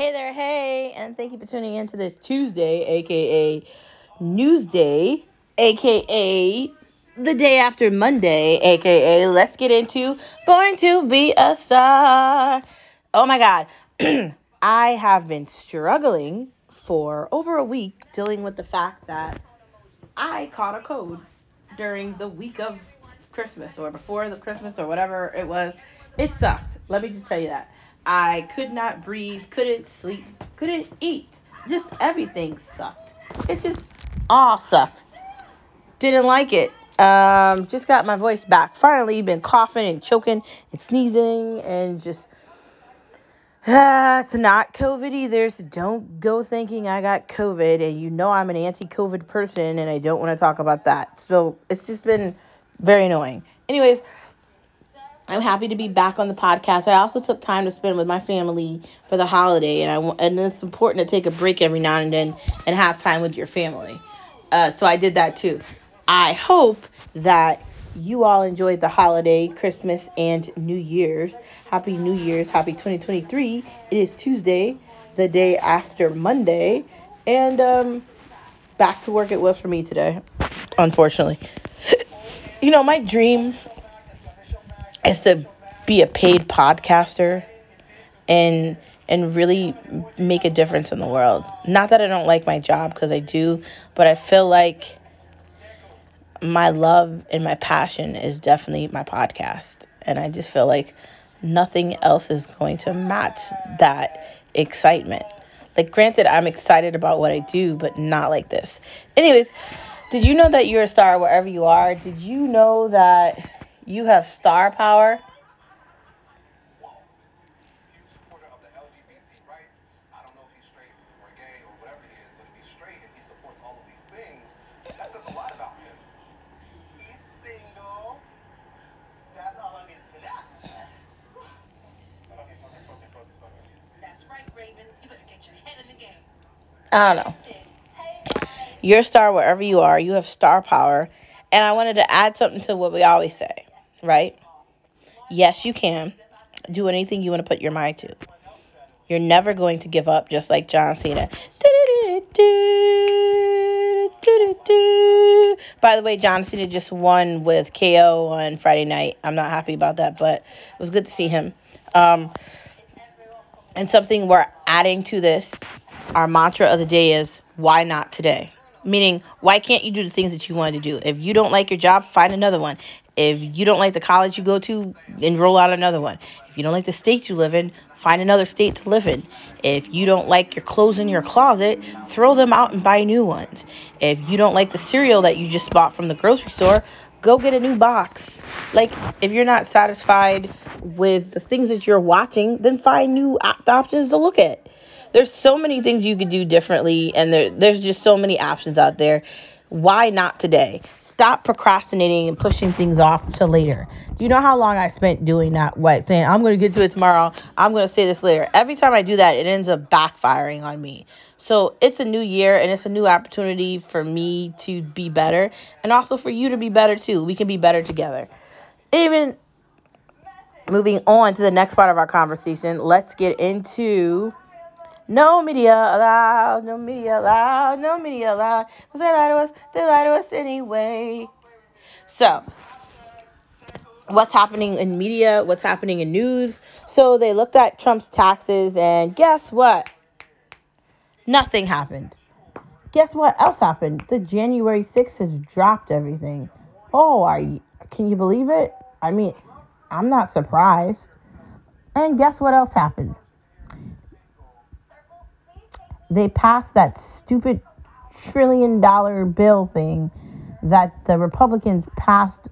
Hey there, hey, and thank you for tuning in to this Tuesday, aka Newsday, aka the day after Monday, aka let's get into Born to Be a Star. Oh my god, I have been struggling for over a week dealing with the fact that I caught a cold during the week of Christmas or before the Christmas or whatever it was. It sucked. Let me just tell you that. I could not breathe, couldn't sleep, couldn't eat. Just everything sucked. It just all sucked. Didn't like it. Um, just got my voice back. Finally, been coughing and choking and sneezing and just. Uh, it's not COVID either, so don't go thinking I got COVID. And you know I'm an anti COVID person, and I don't want to talk about that. So it's just been very annoying. Anyways, I'm happy to be back on the podcast. I also took time to spend with my family for the holiday, and I and it's important to take a break every now and then and have time with your family. Uh, so I did that too. I hope that you all enjoyed the holiday, Christmas, and New Year's. Happy New Year's, happy 2023. It is Tuesday, the day after Monday, and um, back to work it was for me today, unfortunately. You know, my dream is to be a paid podcaster and and really make a difference in the world. Not that I don't like my job because I do, but I feel like my love and my passion is definitely my podcast. And I just feel like nothing else is going to match that excitement. Like, granted, I'm excited about what I do, but not like this. Anyways, did you know that you're a star wherever you are? Did you know that you have star power? I don't know. You're a star wherever you are. You have star power. And I wanted to add something to what we always say, right? Yes, you can do anything you want to put your mind to. You're never going to give up, just like John Cena. By the way, John Cena just won with KO on Friday night. I'm not happy about that, but it was good to see him. Um, and something we're adding to this, our mantra of the day is why not today? Meaning, why can't you do the things that you wanted to do? If you don't like your job, find another one. If you don't like the college you go to, enroll out another one. If you don't like the state you live in, find another state to live in. If you don't like your clothes in your closet, throw them out and buy new ones. If you don't like the cereal that you just bought from the grocery store, go get a new box. Like, if you're not satisfied with the things that you're watching, then find new options to look at there's so many things you could do differently and there, there's just so many options out there why not today stop procrastinating and pushing things off to later. Do you know how long i spent doing that what saying i'm going to get to it tomorrow. I'm going to say this later. Every time i do that it ends up backfiring on me. So it's a new year and it's a new opportunity for me to be better and also for you to be better too. We can be better together. Even moving on to the next part of our conversation let's get into no media allowed, no media allowed, no media allowed. Cause they lie to us, they lie to us anyway. So, what's happening in media, what's happening in news. So, they looked at Trump's taxes, and guess what? Nothing happened. Guess what else happened? The January 6th has dropped everything. Oh, are you, can you believe it? I mean, I'm not surprised. And guess what else happened? They passed that stupid trillion dollar bill thing that the Republicans passed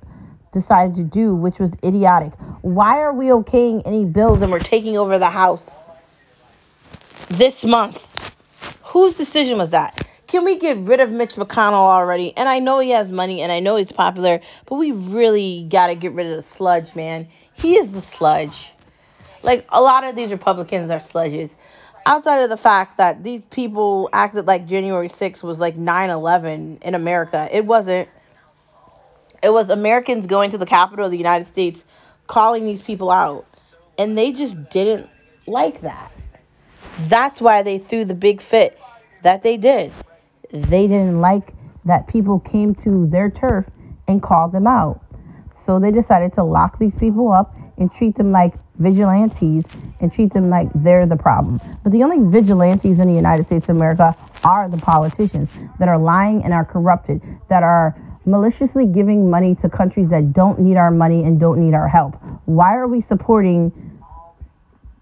decided to do, which was idiotic. Why are we okaying any bills and we're taking over the House this month? Whose decision was that? Can we get rid of Mitch McConnell already? And I know he has money and I know he's popular, but we really got to get rid of the sludge, man. He is the sludge. Like a lot of these Republicans are sludges outside of the fact that these people acted like January 6th was like 9/11 in America, it wasn't. It was Americans going to the capital of the United States calling these people out and they just didn't like that. That's why they threw the big fit that they did. They didn't like that people came to their turf and called them out. So they decided to lock these people up and treat them like vigilantes and treat them like they're the problem. But the only vigilantes in the United States of America are the politicians that are lying and are corrupted, that are maliciously giving money to countries that don't need our money and don't need our help. Why are we supporting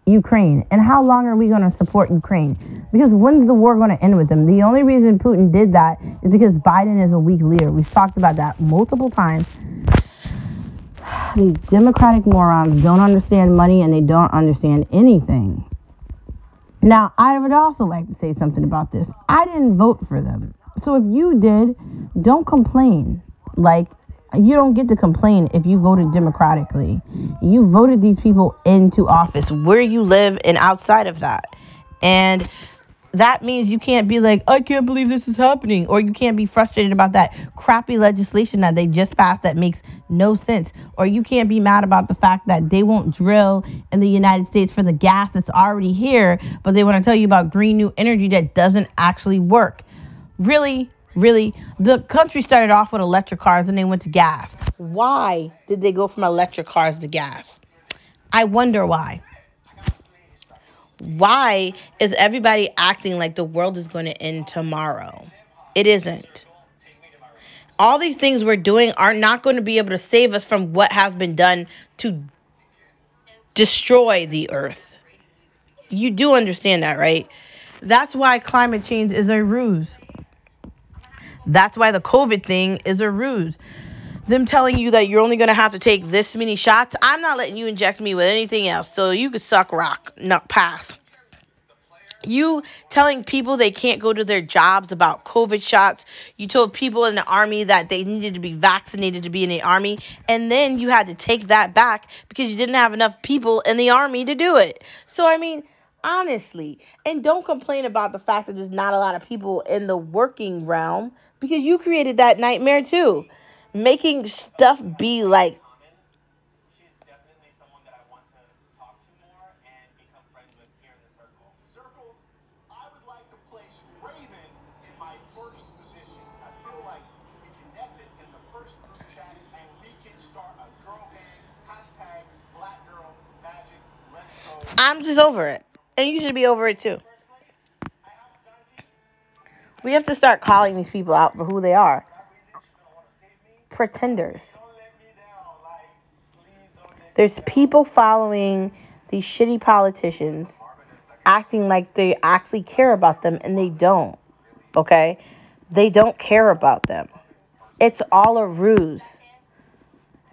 Ukraine? And how long are we going to support Ukraine? Because when's the war going to end with them? The only reason Putin did that is because Biden is a weak leader. We've talked about that multiple times. These Democratic morons don't understand money and they don't understand anything. Now, I would also like to say something about this. I didn't vote for them. So if you did, don't complain. Like, you don't get to complain if you voted democratically. You voted these people into office where you live and outside of that. And that means you can't be like, I can't believe this is happening, or you can't be frustrated about that crappy legislation that they just passed that makes no sense, or you can't be mad about the fact that they won't drill in the United States for the gas that's already here, but they want to tell you about green new energy that doesn't actually work. Really, really, the country started off with electric cars and they went to gas. Why did they go from electric cars to gas? I wonder why. Why is everybody acting like the world is going to end tomorrow? It isn't. All these things we're doing are not going to be able to save us from what has been done to destroy the earth. You do understand that, right? That's why climate change is a ruse. That's why the COVID thing is a ruse. Them telling you that you're only going to have to take this many shots, I'm not letting you inject me with anything else. So you could suck rock, not pass. You telling people they can't go to their jobs about COVID shots. You told people in the army that they needed to be vaccinated to be in the army. And then you had to take that back because you didn't have enough people in the army to do it. So, I mean, honestly, and don't complain about the fact that there's not a lot of people in the working realm because you created that nightmare too. Making stuff be like I'm just over it. And you should be over it too. We have to start calling these people out for who they are pretenders. There's people following these shitty politicians acting like they actually care about them and they don't. Okay? They don't care about them. It's all a ruse.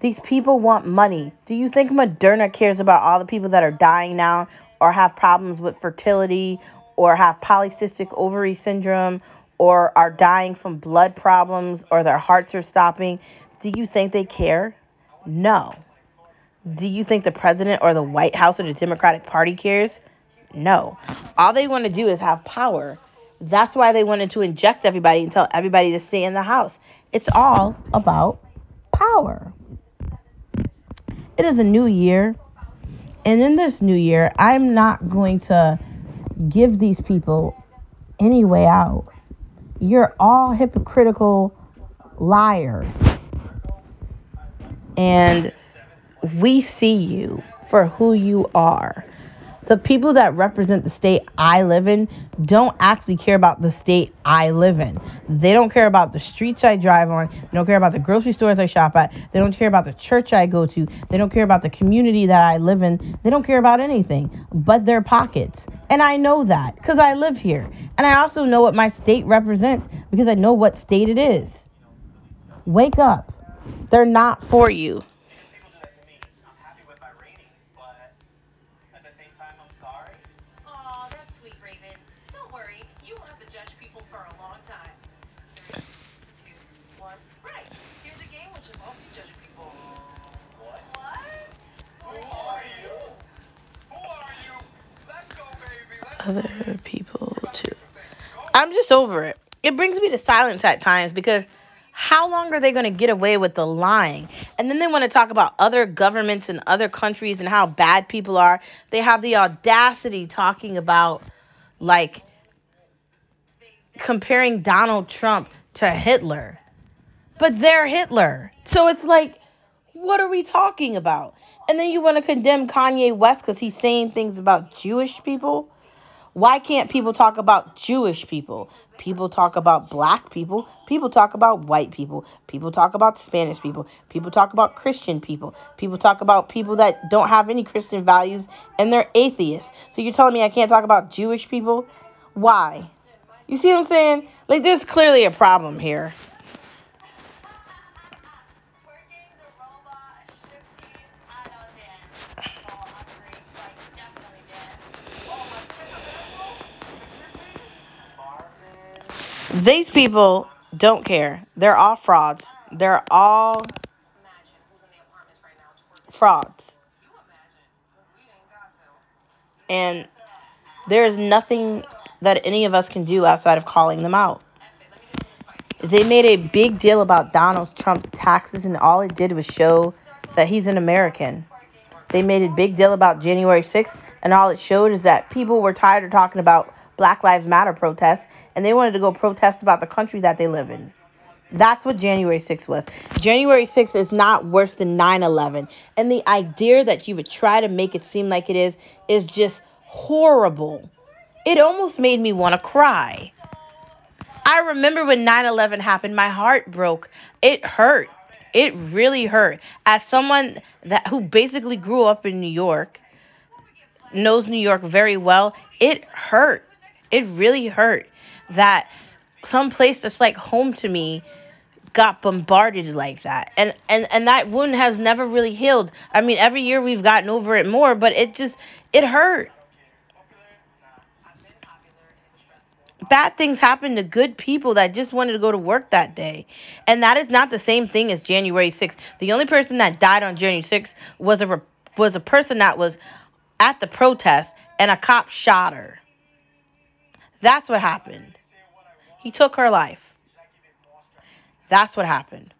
These people want money. Do you think Moderna cares about all the people that are dying now or have problems with fertility or have polycystic ovary syndrome or are dying from blood problems or their hearts are stopping? Do you think they care? No. Do you think the president or the White House or the Democratic Party cares? No. All they want to do is have power. That's why they wanted to inject everybody and tell everybody to stay in the house. It's all about power. It is a new year. And in this new year, I'm not going to give these people any way out. You're all hypocritical liars. And we see you for who you are the people that represent the state I live in don't actually care about the state I live in. They don't care about the streets I drive on. They don't care about the grocery stores I shop at. They don't care about the church I go to. They don't care about the community that I live in. They don't care about anything but their pockets. And I know that because I live here. And I also know what my state represents because I know what state it is. Wake up. They're not for you. Other people too. I'm just over it. It brings me to silence at times because how long are they going to get away with the lying? And then they want to talk about other governments and other countries and how bad people are. They have the audacity talking about like comparing Donald Trump to Hitler. But they're Hitler. So it's like, what are we talking about? And then you want to condemn Kanye West because he's saying things about Jewish people? Why can't people talk about Jewish people? People talk about black people. People talk about white people. People talk about Spanish people. People talk about Christian people. People talk about people that don't have any Christian values and they're atheists. So you're telling me I can't talk about Jewish people? Why? You see what I'm saying? Like, there's clearly a problem here. These people don't care. They're all frauds. They're all frauds. And there's nothing that any of us can do outside of calling them out. They made a big deal about Donald Trump's taxes, and all it did was show that he's an American. They made a big deal about January 6th, and all it showed is that people were tired of talking about Black Lives Matter protests and they wanted to go protest about the country that they live in. That's what January 6th was. January 6th is not worse than 9 11. And the idea that you would try to make it seem like it is, is just horrible. It almost made me want to cry. I remember when 9 11 happened, my heart broke. It hurt. It really hurt. As someone that who basically grew up in New York, knows New York very well, it hurt. It really hurt that some place that's like home to me got bombarded like that. And and and that wound has never really healed. I mean every year we've gotten over it more but it just it hurt. Bad things happen to good people that just wanted to go to work that day. And that is not the same thing as january 6th the only person that died on january 6th was a was a person that was at the protest and a cop shot her that's what happened. He took her life. That's what happened.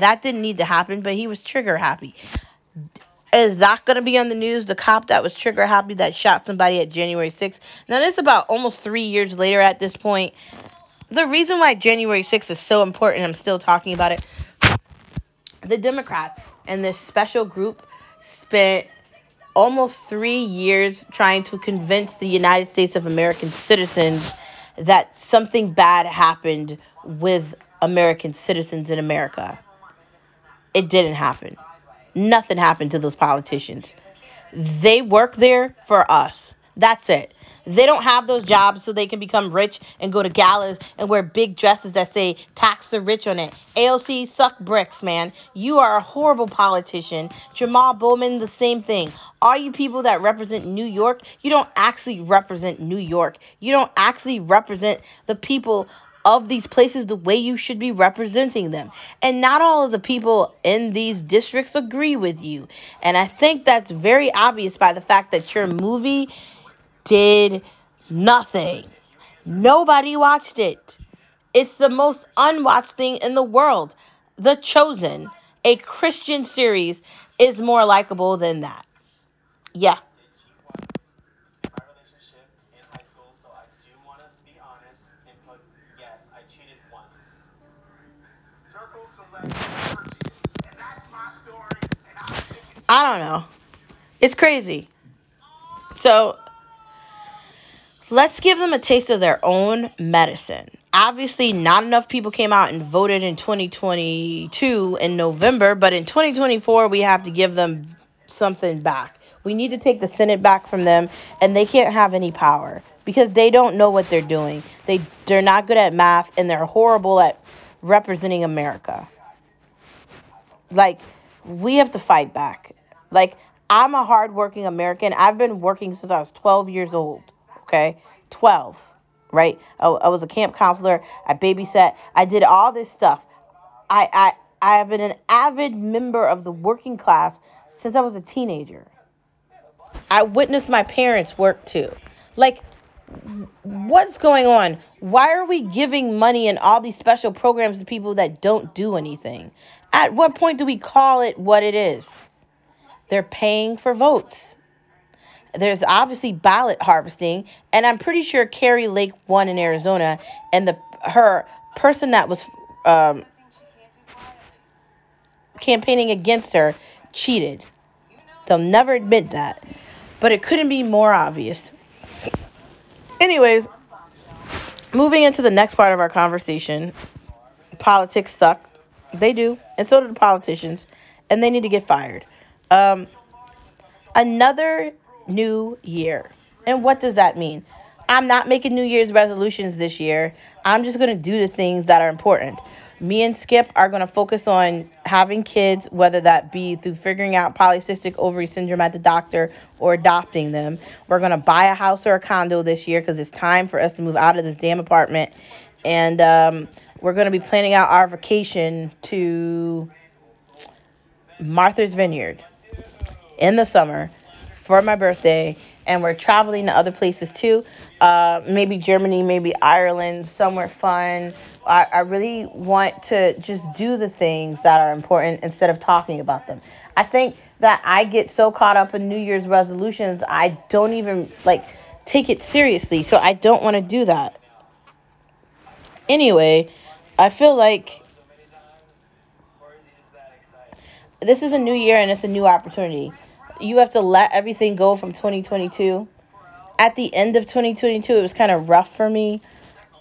That didn't need to happen, but he was trigger happy. Is that going to be on the news? The cop that was trigger happy that shot somebody at January 6th. Now, this is about almost three years later at this point. The reason why January 6th is so important, I'm still talking about it. The Democrats and this special group spent almost three years trying to convince the United States of American citizens that something bad happened with American citizens in America. It didn't happen. Nothing happened to those politicians. They work there for us. That's it. They don't have those jobs so they can become rich and go to galas and wear big dresses that say tax the rich on it. AOC, suck bricks, man. You are a horrible politician. Jamal Bowman, the same thing. All you people that represent New York, you don't actually represent New York. You don't actually represent the people of these places the way you should be representing them. And not all of the people in these districts agree with you. And I think that's very obvious by the fact that your movie did nothing. Nobody watched it. It's the most unwatched thing in the world. The Chosen, a Christian series, is more likable than that. Yeah. I don't know. It's crazy. So let's give them a taste of their own medicine. Obviously, not enough people came out and voted in 2022 in November, but in 2024, we have to give them something back. We need to take the Senate back from them, and they can't have any power because they don't know what they're doing. They they're not good at math, and they're horrible at representing America. Like we have to fight back. Like I'm a hardworking American. I've been working since I was 12 years old okay? 12, right? I, I was a camp counselor. I babysat. I did all this stuff. I, I, I have been an avid member of the working class since I was a teenager. I witnessed my parents work too. Like, what's going on? Why are we giving money and all these special programs to people that don't do anything? At what point do we call it what it is? They're paying for votes. There's obviously ballot harvesting, and I'm pretty sure Kari Lake won in Arizona, and the her person that was um, campaigning against her cheated. They'll never admit that, but it couldn't be more obvious. Anyways, moving into the next part of our conversation, politics suck. They do, and so do the politicians, and they need to get fired. Um, another new year. And what does that mean? I'm not making New Year's resolutions this year. I'm just going to do the things that are important. Me and Skip are going to focus on having kids, whether that be through figuring out polycystic ovary syndrome at the doctor or adopting them. We're going to buy a house or a condo this year because it's time for us to move out of this damn apartment. And um, we're going to be planning out our vacation to Martha's Vineyard in the summer for my birthday, and we're traveling to other places too. Uh, maybe Germany, maybe Ireland, somewhere fun. I, I really want to just do the things that are important instead of talking about them. I think that I get so caught up in New Year's resolutions, I don't even like take it seriously. So I don't want to do that. Anyway, I feel like this is a new year and it's a new opportunity you have to let everything go from 2022. At the end of 2022, it was kind of rough for me.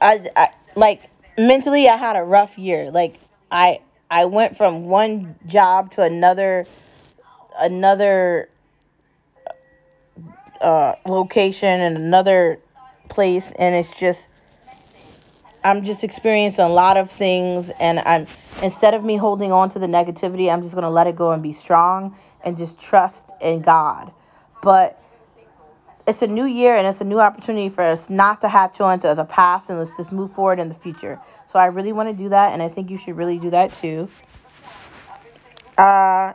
I, I like mentally, I had a rough year. Like I I went from one job to another another uh, location and another place, and it's just I'm just experiencing a lot of things, and I'm instead of me holding on to the negativity, I'm just gonna let it go and be strong and just trust in God. But it's a new year and it's a new opportunity for us not to hatch on to the past and let's just move forward in the future. So I really want to do that, and I think you should really do that too. Uh,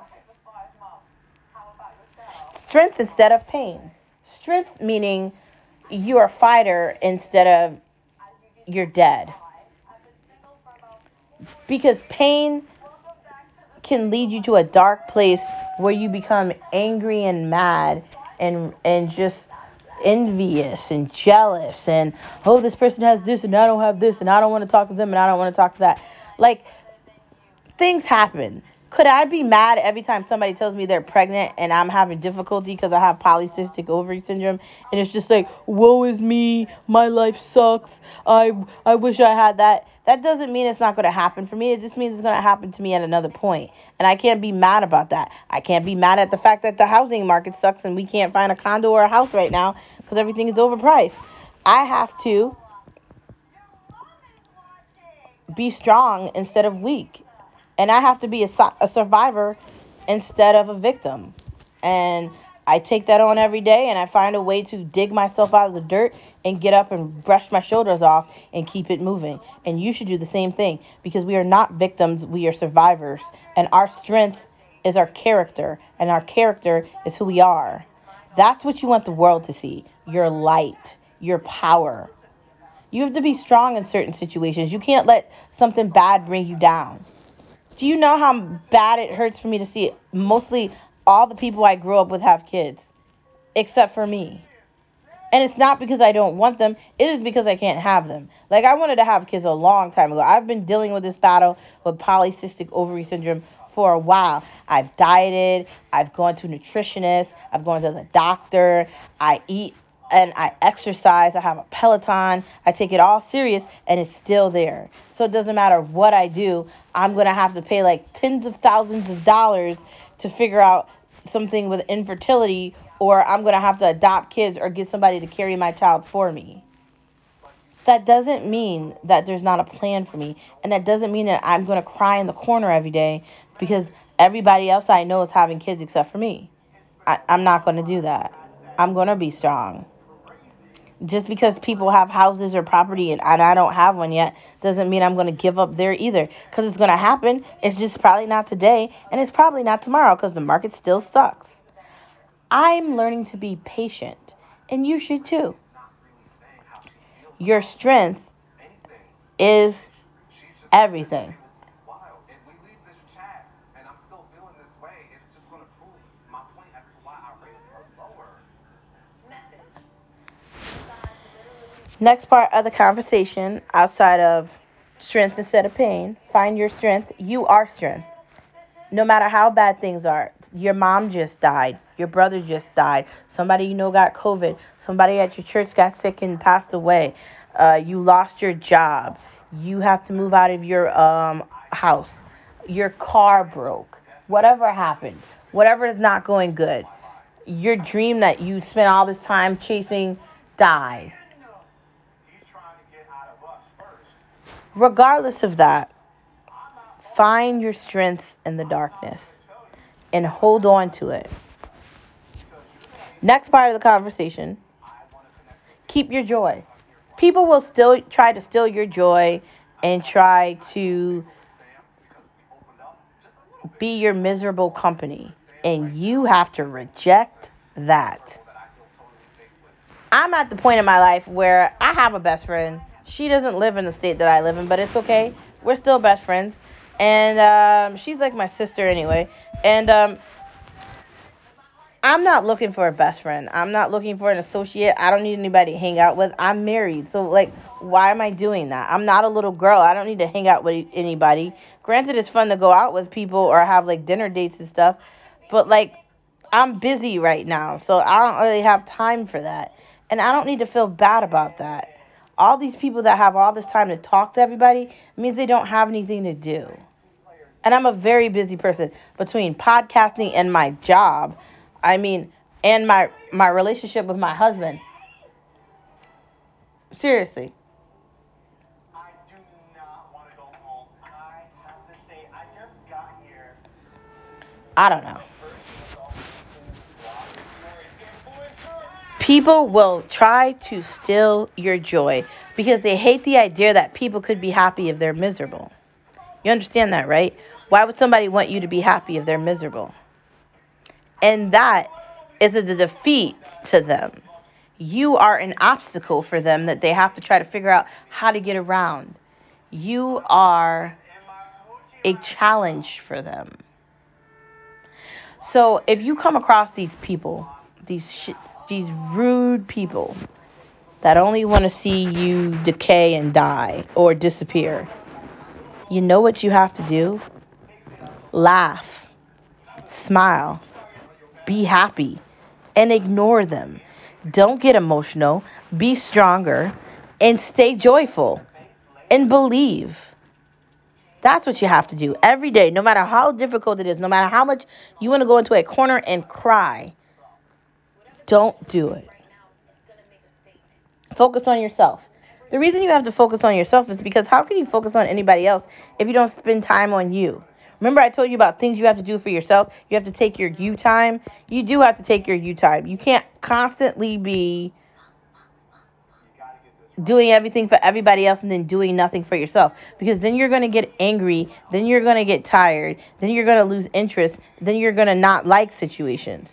strength instead of pain. Strength meaning you're a fighter instead of you're dead. Because pain can lead you to a dark place where you become angry and mad and and just envious and jealous and oh this person has this and I don't have this and I don't want to talk to them and I don't want to talk to that. Like things happen. Could I be mad every time somebody tells me they're pregnant and I'm having difficulty because I have polycystic ovary syndrome and it's just like, woe is me, my life sucks. I I wish I had that. That doesn't mean it's not going to happen for me. It just means it's going to happen to me at another point. And I can't be mad about that. I can't be mad at the fact that the housing market sucks and we can't find a condo or a house right now because everything is overpriced. I have to be strong instead of weak and I have to be a, a survivor instead of a victim. And I take that on every day and I find a way to dig myself out of the dirt and get up and brush my shoulders off and keep it moving. And you should do the same thing because we are not victims, we are survivors. And our strength is our character, and our character is who we are. That's what you want the world to see your light, your power. You have to be strong in certain situations. You can't let something bad bring you down. Do you know how bad it hurts for me to see mostly all the people I grew up with have kids, except for me? And it's not because I don't want them, it is because I can't have them. Like, I wanted to have kids a long time ago. I've been dealing with this battle with polycystic ovary syndrome for a while. I've dieted, I've gone to nutritionists, I've gone to the doctor, I eat and I exercise, I have a Peloton, I take it all serious, and it's still there. So it doesn't matter what I do, I'm going to have to pay like tens of thousands of dollars to figure out something with infertility, or I'm going to have to adopt kids or get somebody to carry my child for me. That doesn't mean that there's not a plan for me, and that doesn't mean that I'm going to cry in the corner every day because everybody else I know is having kids except for me. I, I'm not going to do that. I'm going to be strong just because people have houses or property and, I don't have one yet doesn't mean I'm going to give up there either because it's going to happen. It's just probably not today and it's probably not tomorrow because the market still sucks. I'm learning to be patient and you should too. Your strength is everything. Next part of the conversation, outside of strength instead of pain, find your strength. You are strength. No matter how bad things are, your mom just died, your brother just died, somebody you know got COVID, somebody at your church got sick and passed away, uh, you lost your job, you have to move out of your um, house, your car broke, whatever happened, whatever is not going good, your dream that you spent all this time chasing died. Regardless of that, find your strengths in the darkness and hold on to it. Next part of the conversation keep your joy. People will still try to steal your joy and try to be your miserable company, and you have to reject that. I'm at the point in my life where I have a best friend. She doesn't live in the state that I live in, but it's okay. We're still best friends. And um, she's like my sister anyway. And um, I'm not looking for a best friend. I'm not looking for an associate. I don't need anybody to hang out with. I'm married. So, like, why am I doing that? I'm not a little girl. I don't need to hang out with anybody. Granted, it's fun to go out with people or have, like, dinner dates and stuff. But, like, I'm busy right now. So, I don't really have time for that. And I don't need to feel bad about that. All these people that have all this time to talk to everybody means they don't have anything to do. And I'm a very busy person between podcasting and my job. I mean, and my my relationship with my husband. Seriously. I do not want to go home. I have to say, I just got here. I don't know. First, all people influencer. People will try to steal your joy because they hate the idea that people could be happy if they're miserable. You understand that, right? Why would somebody want you to be happy if they're miserable? And that is a defeat to them. You are an obstacle for them that they have to try to figure out how to get around. You are a challenge for them. So if you come across these people, these these rude people that only want to see you decay and die or disappear, you know what you have to do? Laugh, smile, be happy, and ignore them. Don't get emotional, be stronger, and stay joyful and believe. That's what you have to do every day, no matter how difficult it is, no matter how much you want to go into a corner and cry. Don't do it. Focus on yourself. The reason you have to focus on yourself is because how can you focus on anybody else if you don't spend time on you? Remember, I told you about things you have to do for yourself. You have to take your you time. You do have to take your you time. You can't constantly be doing everything for everybody else and then doing nothing for yourself because then you're going to get angry, then you're going to get tired, then you're going to lose interest, then you're going to not like situations.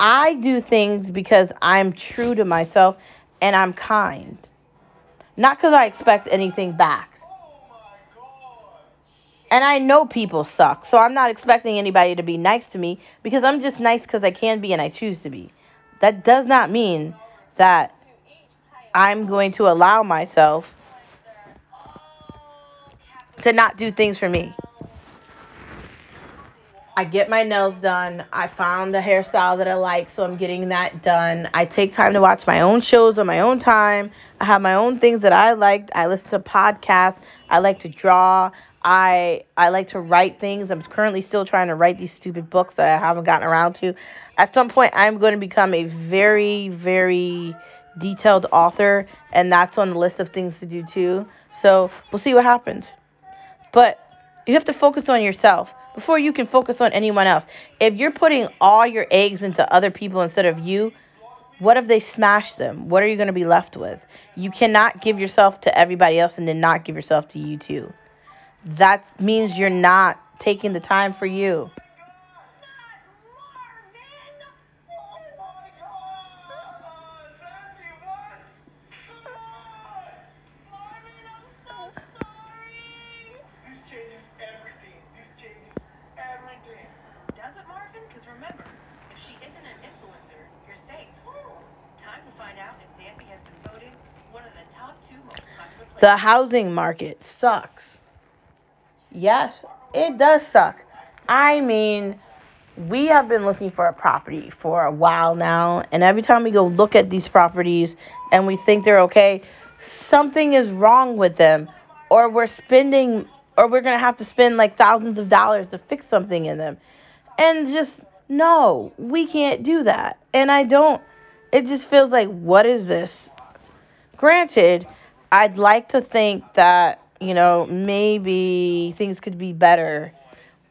I do things because I'm true to myself and I'm kind. Not because I expect anything back. And I know people suck, so I'm not expecting anybody to be nice to me because I'm just nice because I can be and I choose to be. That does not mean that I'm going to allow myself to not do things for me. I get my nails done. I found the hairstyle that I like, so I'm getting that done. I take time to watch my own shows on my own time. I have my own things that I like. I listen to podcasts. I like to draw. I I like to write things. I'm currently still trying to write these stupid books that I haven't gotten around to. At some point, I'm going to become a very very detailed author, and that's on the list of things to do too. So we'll see what happens. But you have to focus on yourself before you can focus on anyone else. If you're putting all your eggs into other people instead of you, what if they smash them? What are you going to be left with? You cannot give yourself to everybody else and then not give yourself to you too. That means you're not taking the time for you. This changes everything. This changes everything. Does it, Marvin? Because remember, if she isn't an influencer, you're safe. Time to find out if Xanthi has been voted one of the The housing market sucks. Yes, it does suck. I mean, we have been looking for a property for a while now, and every time we go look at these properties and we think they're okay, something is wrong with them, or we're spending, or we're gonna have to spend like thousands of dollars to fix something in them. And just, no, we can't do that. And I don't, it just feels like, what is this? Granted, I'd like to think that, you know, maybe things could be better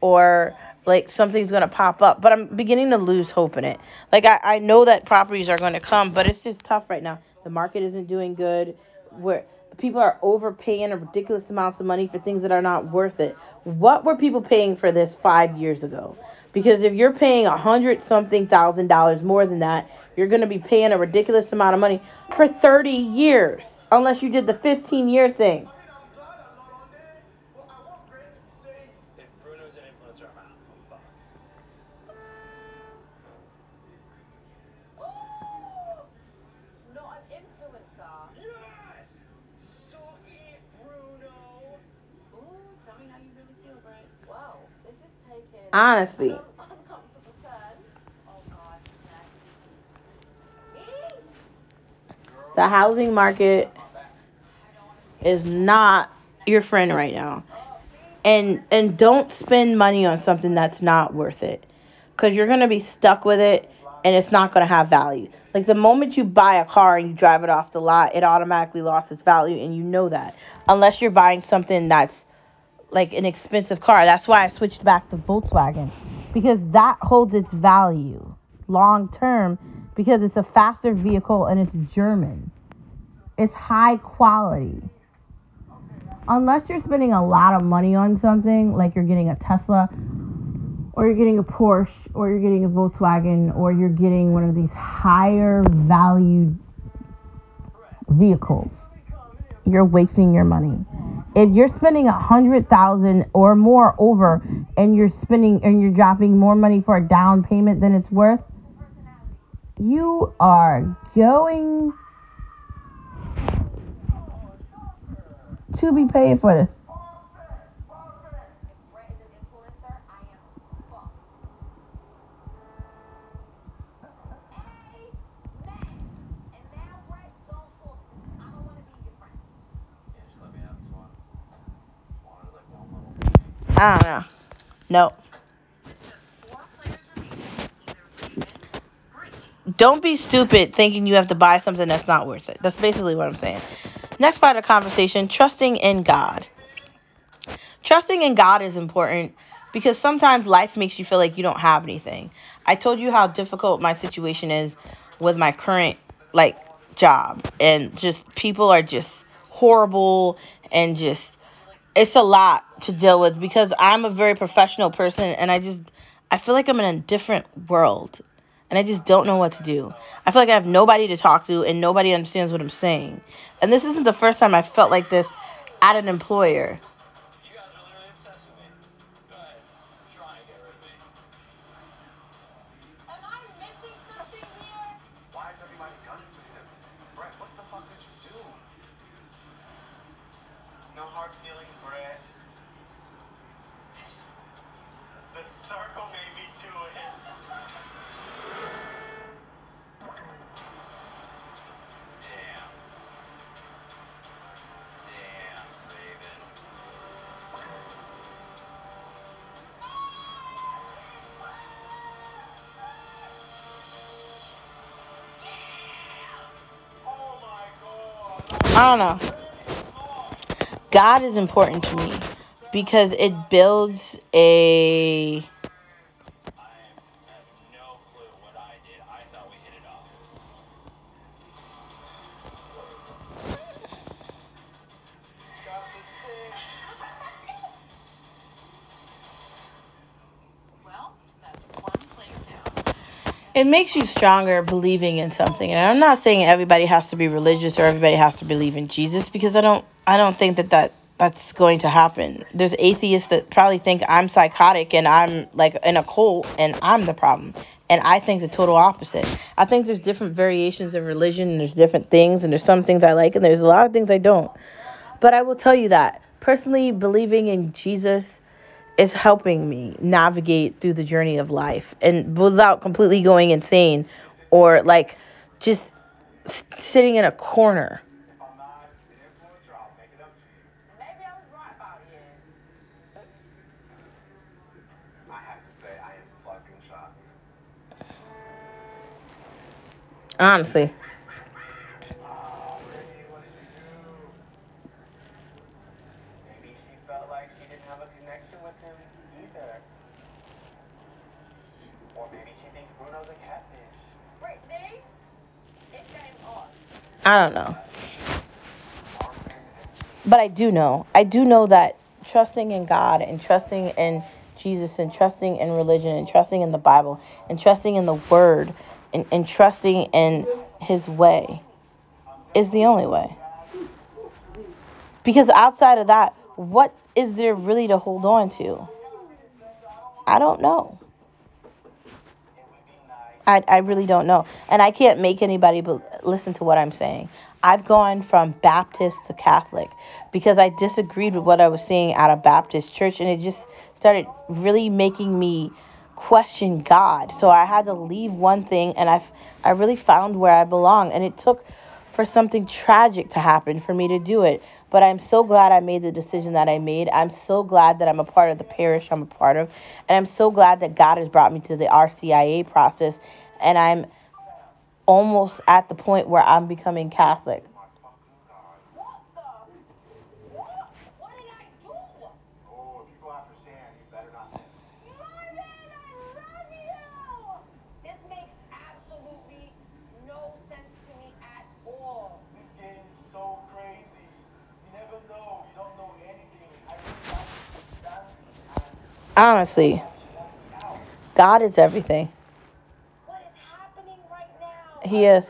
or like something's to pop up, but I'm beginning to lose hope in it. Like, I, I know that properties are to come, but it's just tough right now. The market isn't doing good. Where people are overpaying ridiculous amounts of money for things that are not worth it. What were people paying for this five years ago? Because if you're paying a hundred something thousand dollars more than that, you're to be paying a ridiculous amount of money for 30 years, unless you did the 15 year thing. Honestly. The housing market is not your friend right now. And and don't spend money on something that's not worth it. Cuz you're going to be stuck with it and it's not going to have value. Like the moment you buy a car and you drive it off the lot, it automatically lost its value and you know that. Unless you're buying something that's like an expensive car. That's why I switched back to Volkswagen because that holds its value long term because it's a faster vehicle and it's German. It's high quality. Unless you're spending a lot of money on something, like you're getting a Tesla or you're getting a Porsche or you're getting a Volkswagen or you're getting one of these higher valued vehicles, you're wasting your money. If you're spending a hundred thousand or more over and you're spending and you're dropping more money for a down payment than it's worth, you are going to be paid for this. I don't know. No. Four players remaining. Either Raven, Brittany, Don't be stupid thinking you have to buy something that's not worth it. That's basically what I'm saying. Next part of the conversation trusting in God. Trusting in God is important because sometimes life makes you feel like you don't have anything. I told you how difficult my situation is with my current like job and just people are just horrible and just it's a lot to deal with because I'm a very professional person and I just I feel like I'm in a different world and I just don't know what to do. I feel like I have nobody to talk to and nobody understands what I'm saying. And this isn't the first time I felt like this at an employer. I don't know. God is important to me because it builds a it makes you stronger believing in something. And i'm not saying everybody has to be religious or everybody has to believe in jesus because i don't i don't think that, that that's going to happen. There's atheists that probably think i'm psychotic and i'm like in a cult and i'm the problem. And i think the total opposite. I think there's different variations of religion and there's different things and there's some things i like and there's a lot of things i don't. But I will tell you that personally, believing in Jesus is helping me navigate through the journey of life and without completely going insane or like just sitting in a corner. If I'm not the influencer, I'll make it up to you. Maybe I was right about you. I have to say, I am fucking shocked. Honestly. Oh, Brittany, what did you do? Maybe she felt like she didn't have a connection with him either. Or maybe she thinks Bruno's a catfish. Brittany, it's game on. I don't know. But I do know. I do know that trusting in God and trusting in Jesus and trusting in religion and trusting in the Bible and trusting in the Word and, and trusting in His way is the only way. Because outside of that, what is there really to hold on to? I don't know. it would be nice. I, I really don't know. And I can't make anybody be- listen to what I'm saying. I've gone from Baptist to Catholic because I disagreed with what I was seeing at a Baptist church and it just started really making me question God. So I had to leave one thing and I, I really found where I belong. And it took for something tragic to happen for me to do it. But I'm so glad I made the decision that I made. I'm so glad that I'm a part of the parish I'm a part of. And I'm so glad that God has brought me to the RCIA process. And I'm almost at the point where I'm becoming Catholic. My fucking God. What the? What? What did I do? Oh, if you go after Sam, you better not miss. Marvin, I love you! This makes absolutely no sense to me at all. This game is so crazy. You never know. You don't know anything. I really like Sandy. And Honestly, she wants me out. God is everything. What is happening right now? He is. I regret choosing Sam. Like, I should have gone with Sandy. I really regret choosing Sam. So Marvin would block Sam. God is everything. influencer is,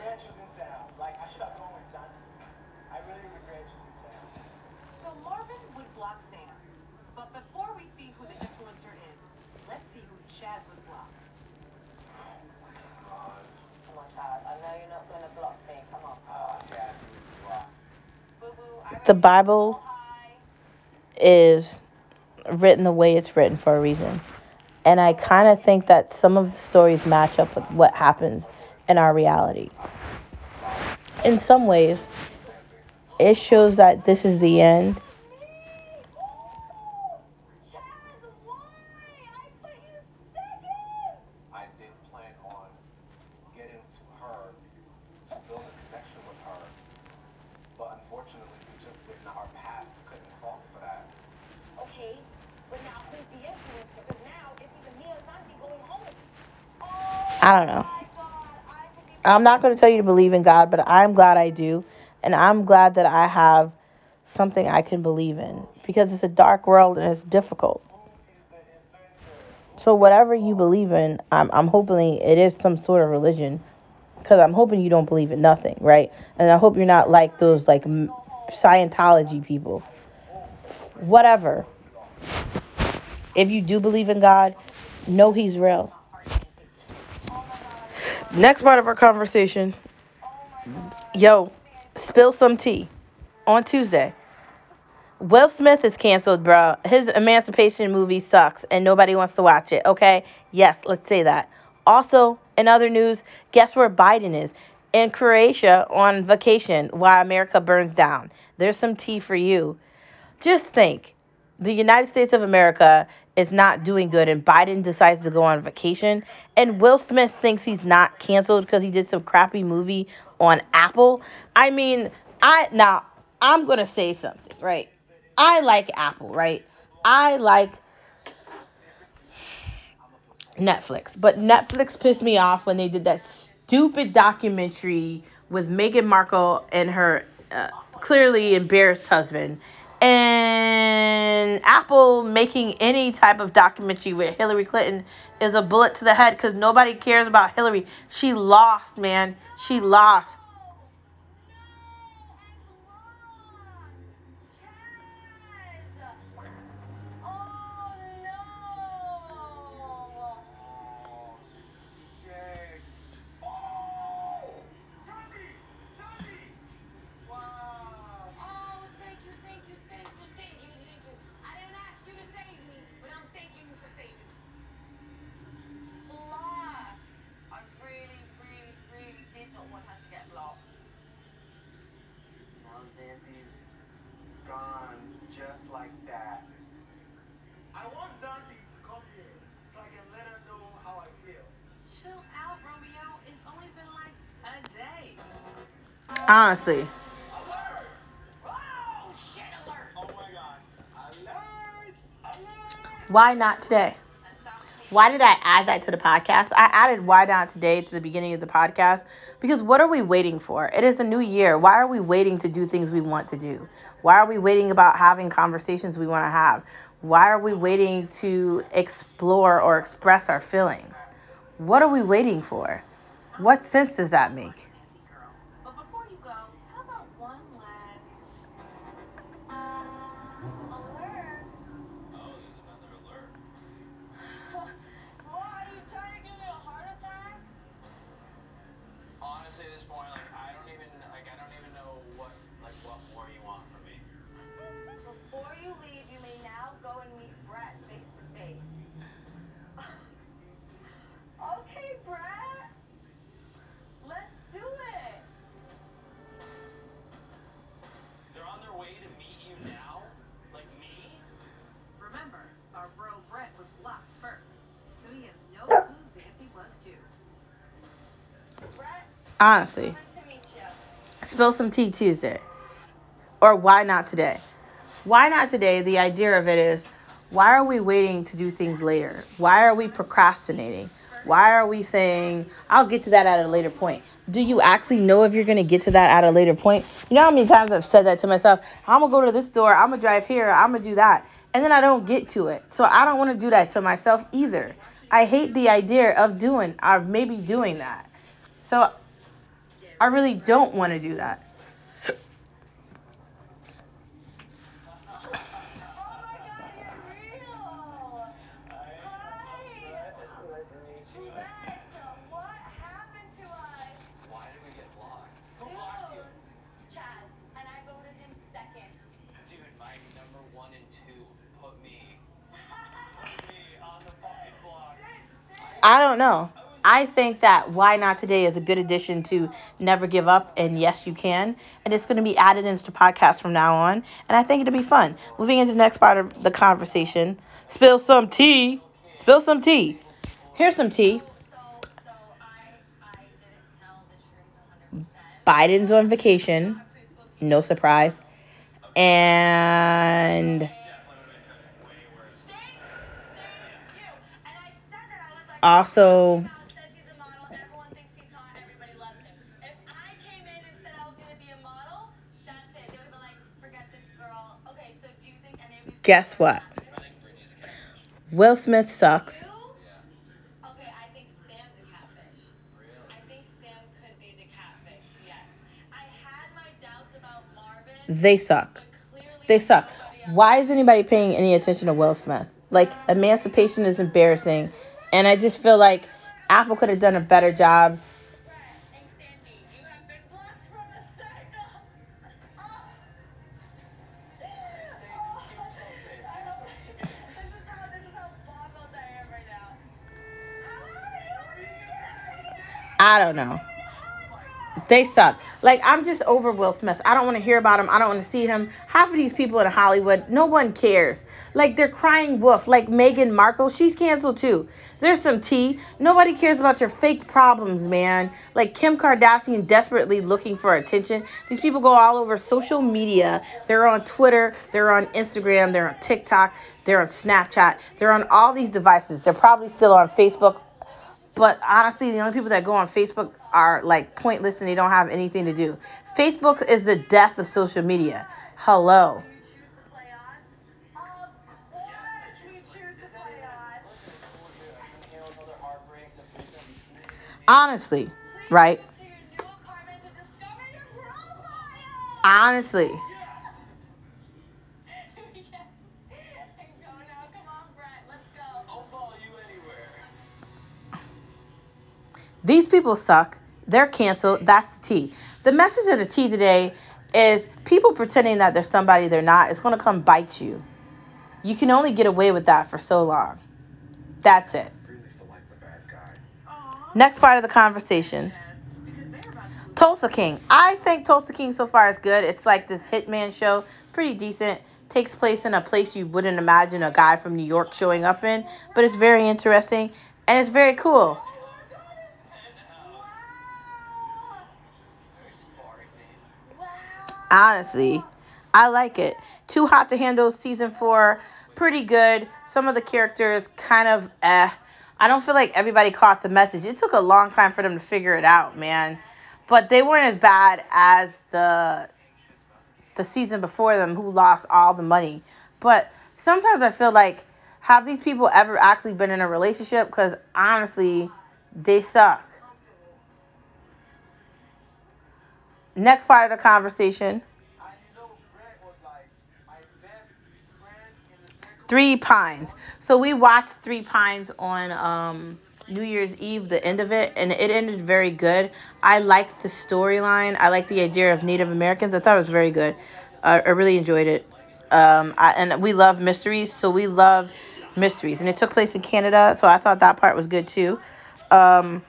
The? Bible is written the way it's written for a reason. And I kind of think that some of the stories match up with what happens in our reality. In some ways, it shows that this is the end. Chaz, why? I put you second. I did plan on getting to her to build a connection with her. But unfortunately, we just did not, our paths couldn't cross for that. Okay, but now who's the influencer? Because now it's either me or Xanthi going home. Oh I don't know. my God, I could be. I'm not going to tell you to believe in God, but I'm glad I do. And I'm glad that I have something I can believe in because it's a dark world and it's difficult. So whatever you believe in, I'm I'm hoping it is some sort of religion, because I'm hoping you don't believe in nothing, right? And I hope you're not like those like Scientology people. Whatever. If you do believe in God, know He's real. Next part of our conversation. Yo, spill some tea on Tuesday. Will Smith is canceled, bro. His Emancipation movie sucks and nobody wants to watch it, okay? Yes, let's say that. Also, in other news, guess where Biden is? In Croatia on vacation while America burns down. There's some tea for you. Just think the United States of America is not doing good, and Biden decides to go on vacation, and Will Smith thinks he's not canceled because he did some crappy movie on Apple. I mean, I now I'm gonna say something, right? I like Apple, right? I like Netflix, but Netflix pissed me off when they did that stupid documentary with Meghan Markle and her uh, clearly embarrassed husband. And Apple making any type of documentary with Hillary Clinton is a bullet to the head because nobody cares about Hillary. She lost, man. She lost. Oh, shit. Oh! Sandy! Sandy! Wow. Oh, thank you, thank Now Xanthi's gone just like that. I want Xanthi to come here so I can let her know how I feel. Chill out, Romeo. It's only been like a day. Honestly. Alert! Whoa! Shit alert! Oh my god. Alert! Alert! Why not today? Why did I add that to the podcast? I added why not today to the beginning of the podcast because what are we waiting for? It is a new year. Why are we waiting to do things we want to do? Why are we waiting about having conversations we want to have? Why are we waiting to explore or express our feelings? What are we waiting for? What sense does that make? Honestly, spill some tea Tuesday. Or why not today? Why not today? The idea of it is why are we waiting to do things later? Why are we procrastinating? Why are we saying, I'll get to that at a later point? Do you actually know if you're going to get to that at a later point? You know how many times I've said that to myself? I'm going to go to this store, I'm going to drive here, I'm going to do that. And then I don't get to it. So I don't want to do that to myself either. I hate the idea of doing, of maybe doing that. So I really don't want to do that. I don't know. I think that Why Not Today is a good addition to Never Give Up and Yes You Can. And it's going to be added into the podcast from now on. And I think it'll be fun. Moving into the next part of the conversation. Spill some tea. Spill some tea. Here's some tea. So, so, so I, I didn't tell had my doubts about Marvin, They suck. They suck. Why is anybody paying any attention to Will Smith? Like, emancipation is embarrassing. And I just feel like Apple could have done a better job. I don't know. They suck. Like, I'm just over Will Smith. I don't want to hear about him. I don't want to see him. Half of these people in Hollywood, no one cares. Like, they're crying wolf. Like, Meghan Markle, she's canceled too. There's some tea. Nobody cares about your fake problems, man. Like, Kim Kardashian desperately looking for attention. These people go all over social media. They're on Twitter. They're on Instagram. They're on TikTok. They're on Snapchat. They're on all these devices. They're probably still on Facebook. But honestly, the only people that go on Facebook are like pointless and they don't have anything to do. Facebook is the death of social media. Hello. Honestly, right? choose These people suck. They're canceled. That's the tea. The message of the tea today is people pretending that they're somebody they're not. It's going to come bite you. You can only get away with that for so long. That's it. Next part of the conversation. Tulsa King. I think Tulsa King so far is good. It's like this hitman show, pretty decent. Takes place in a place you wouldn't imagine a guy from New York showing up in, but it's very interesting and it's very cool. Honestly, I like it. Too Hot to Handle season four, pretty good. Some of the characters kind of eh. I don't feel like everybody caught the message. It took a long time for them to figure it out, man. But they weren't as bad as the the season before them who lost all the money. But sometimes I feel like have these people ever actually been in a relationship? Because honestly, they suck. Next part of the conversation. Three Pines. So we watched Three Pines on um, New Year's Eve, the end of it, and it ended very good. I liked the storyline. I liked the idea of Native Americans. I thought it was very good. Uh, I really enjoyed it. Um, I, and we love mysteries, so we love mysteries. And it took place in Canada, so I thought that part was good too. Um,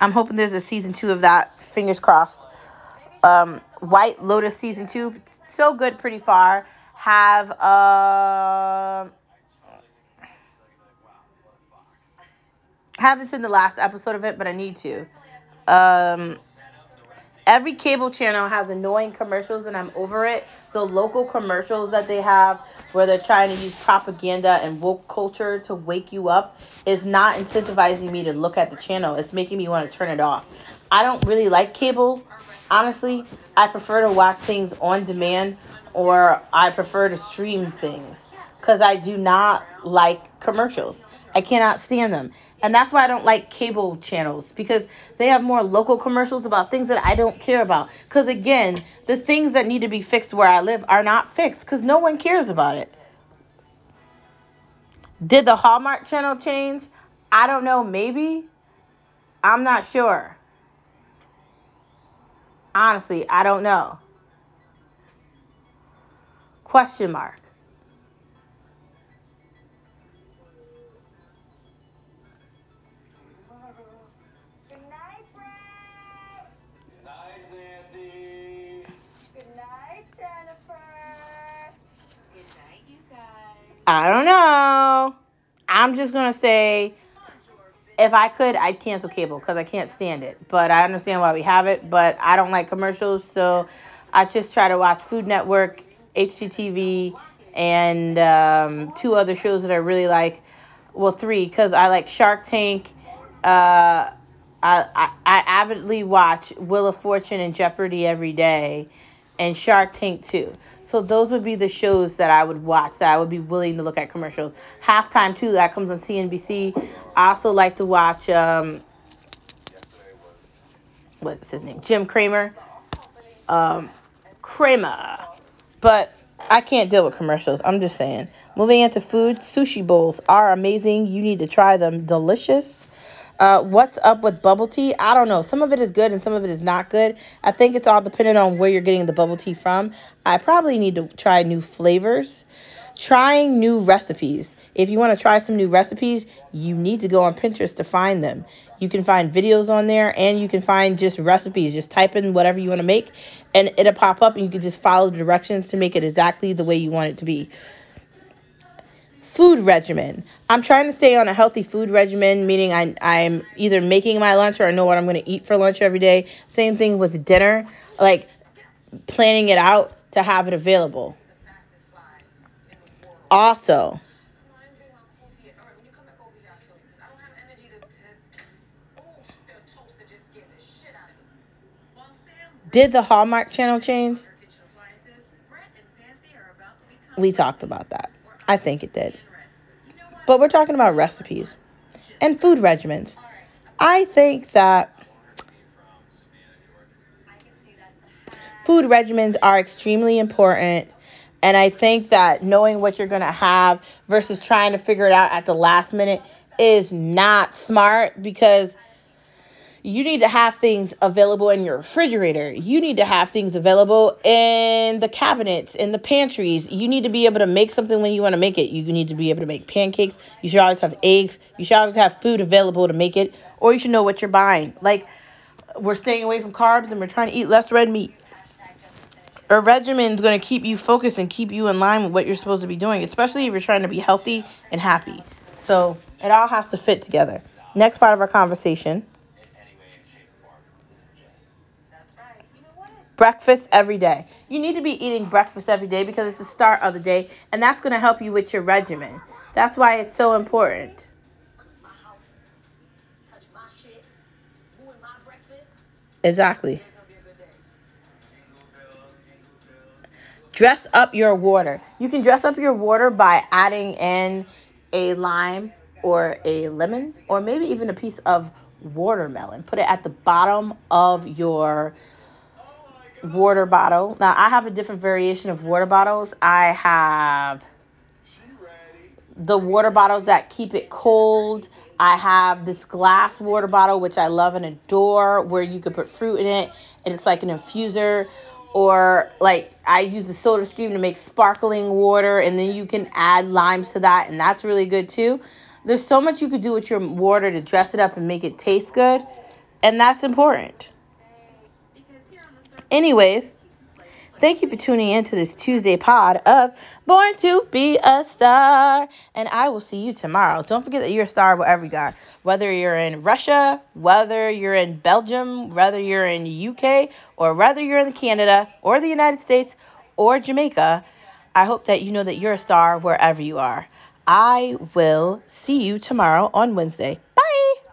I'm hoping there's a season two of that. Fingers crossed. Um, White Lotus season two, so good, pretty far. Have uh, haven't seen the last episode of it, but I need to. Um, every cable channel has annoying commercials, and I'm over it. The local commercials that they have, where they're trying to use propaganda and woke culture to wake you up, is not incentivizing me to look at the channel. It's making me want to turn it off. I don't really like cable. Honestly, I prefer to watch things on demand or I prefer to stream things because I do not like commercials. I cannot stand them. And that's why I don't like cable channels because they have more local commercials about things that I don't care about. Because again, the things that need to be fixed where I live are not fixed because no one cares about it. Did the Hallmark channel change? I don't know. Maybe. I'm not sure. Honestly, I don't know. Question mark. If I could, I'd cancel cable because I can't stand it. But I understand why we have it. But I don't like commercials, so I just try to watch Food Network, HGTV, and um, two other shows that I really like. Well, three because I like Shark Tank. Uh, I, I I avidly watch Wheel of Fortune and Jeopardy every day, and Shark Tank too. So those would be the shows that I would watch that I would be willing to look at commercials. Halftime too, that comes on CNBC. I also like to watch um what's his name? Jim Cramer. Um Cramer. But I can't deal with commercials. I'm just saying. Moving into food, sushi bowls are amazing. You need to try them. Delicious. Uh, what's up with bubble tea? I don't know. Some of it is good and some of it is not good. I think it's all dependent on where you're getting the bubble tea from. I probably need to try new flavors. Trying new recipes. If you want to try some new recipes, you need to go on Pinterest to find them. You can find videos on there and you can find just recipes. Just type in whatever you want to make and it'll pop up and you can just follow the directions to make it exactly the way you want it to be food regimen. I'm trying to stay on a healthy food regimen, meaning I'm I'm either making my lunch or I know what I'm going to eat for lunch every day. Same thing with dinner, like planning it out to have it available. Also, did the Hallmark channel change? We talked about that. I think it did. But we're talking about recipes and food regimens. I think that food regimens are extremely important. And I think that knowing what you're going to have versus trying to figure it out at the last minute is not smart because you need to have things available in your refrigerator. You need to have things available in the cabinets, in the pantries. You need to be able to make something when you want to make it. You need to be able to make pancakes. You should always have eggs. You should always have food available to make it, or you should know what you're buying. Like we're staying away from carbs and we're trying to eat less red meat. A regimen is going to keep you focused and keep you in line with what you're supposed to be doing, especially if you're trying to be healthy and happy. So it all has to fit together. Next part of our conversation In any way, shape, or form. This is Jay. That's right. You know what? Breakfast every day. You need to be eating breakfast every day because it's the start of the day and that's going to help you with your regimen. That's why it's so important. Exactly. Dress up your water. You can dress up your water by adding in a lime or a lemon or maybe even a piece of watermelon. Put it at the bottom of your water bottle. Now, I have a different variation of water bottles. I have the water bottles that keep it cold. I have this glass water bottle, which I love and adore, where you could put fruit in it and it's like an infuser. Or, like, I use the soda stream to make sparkling water, and then you can add limes to that, and that's really good too. There's so much you could do with your water to dress it up and make it taste good, and that's important. Because here on the surface, Anyways, Thank you for tuning in to this Tuesday pod of Born to Be a Star. And I will see you tomorrow. Don't forget that you're a star wherever you are. Whether you're in Russia, whether you're in Belgium, whether you're in the UK, or whether you're in Canada, or the United States, or Jamaica, I hope that you know that you're a star wherever you are. I will see you tomorrow on Wednesday. Bye.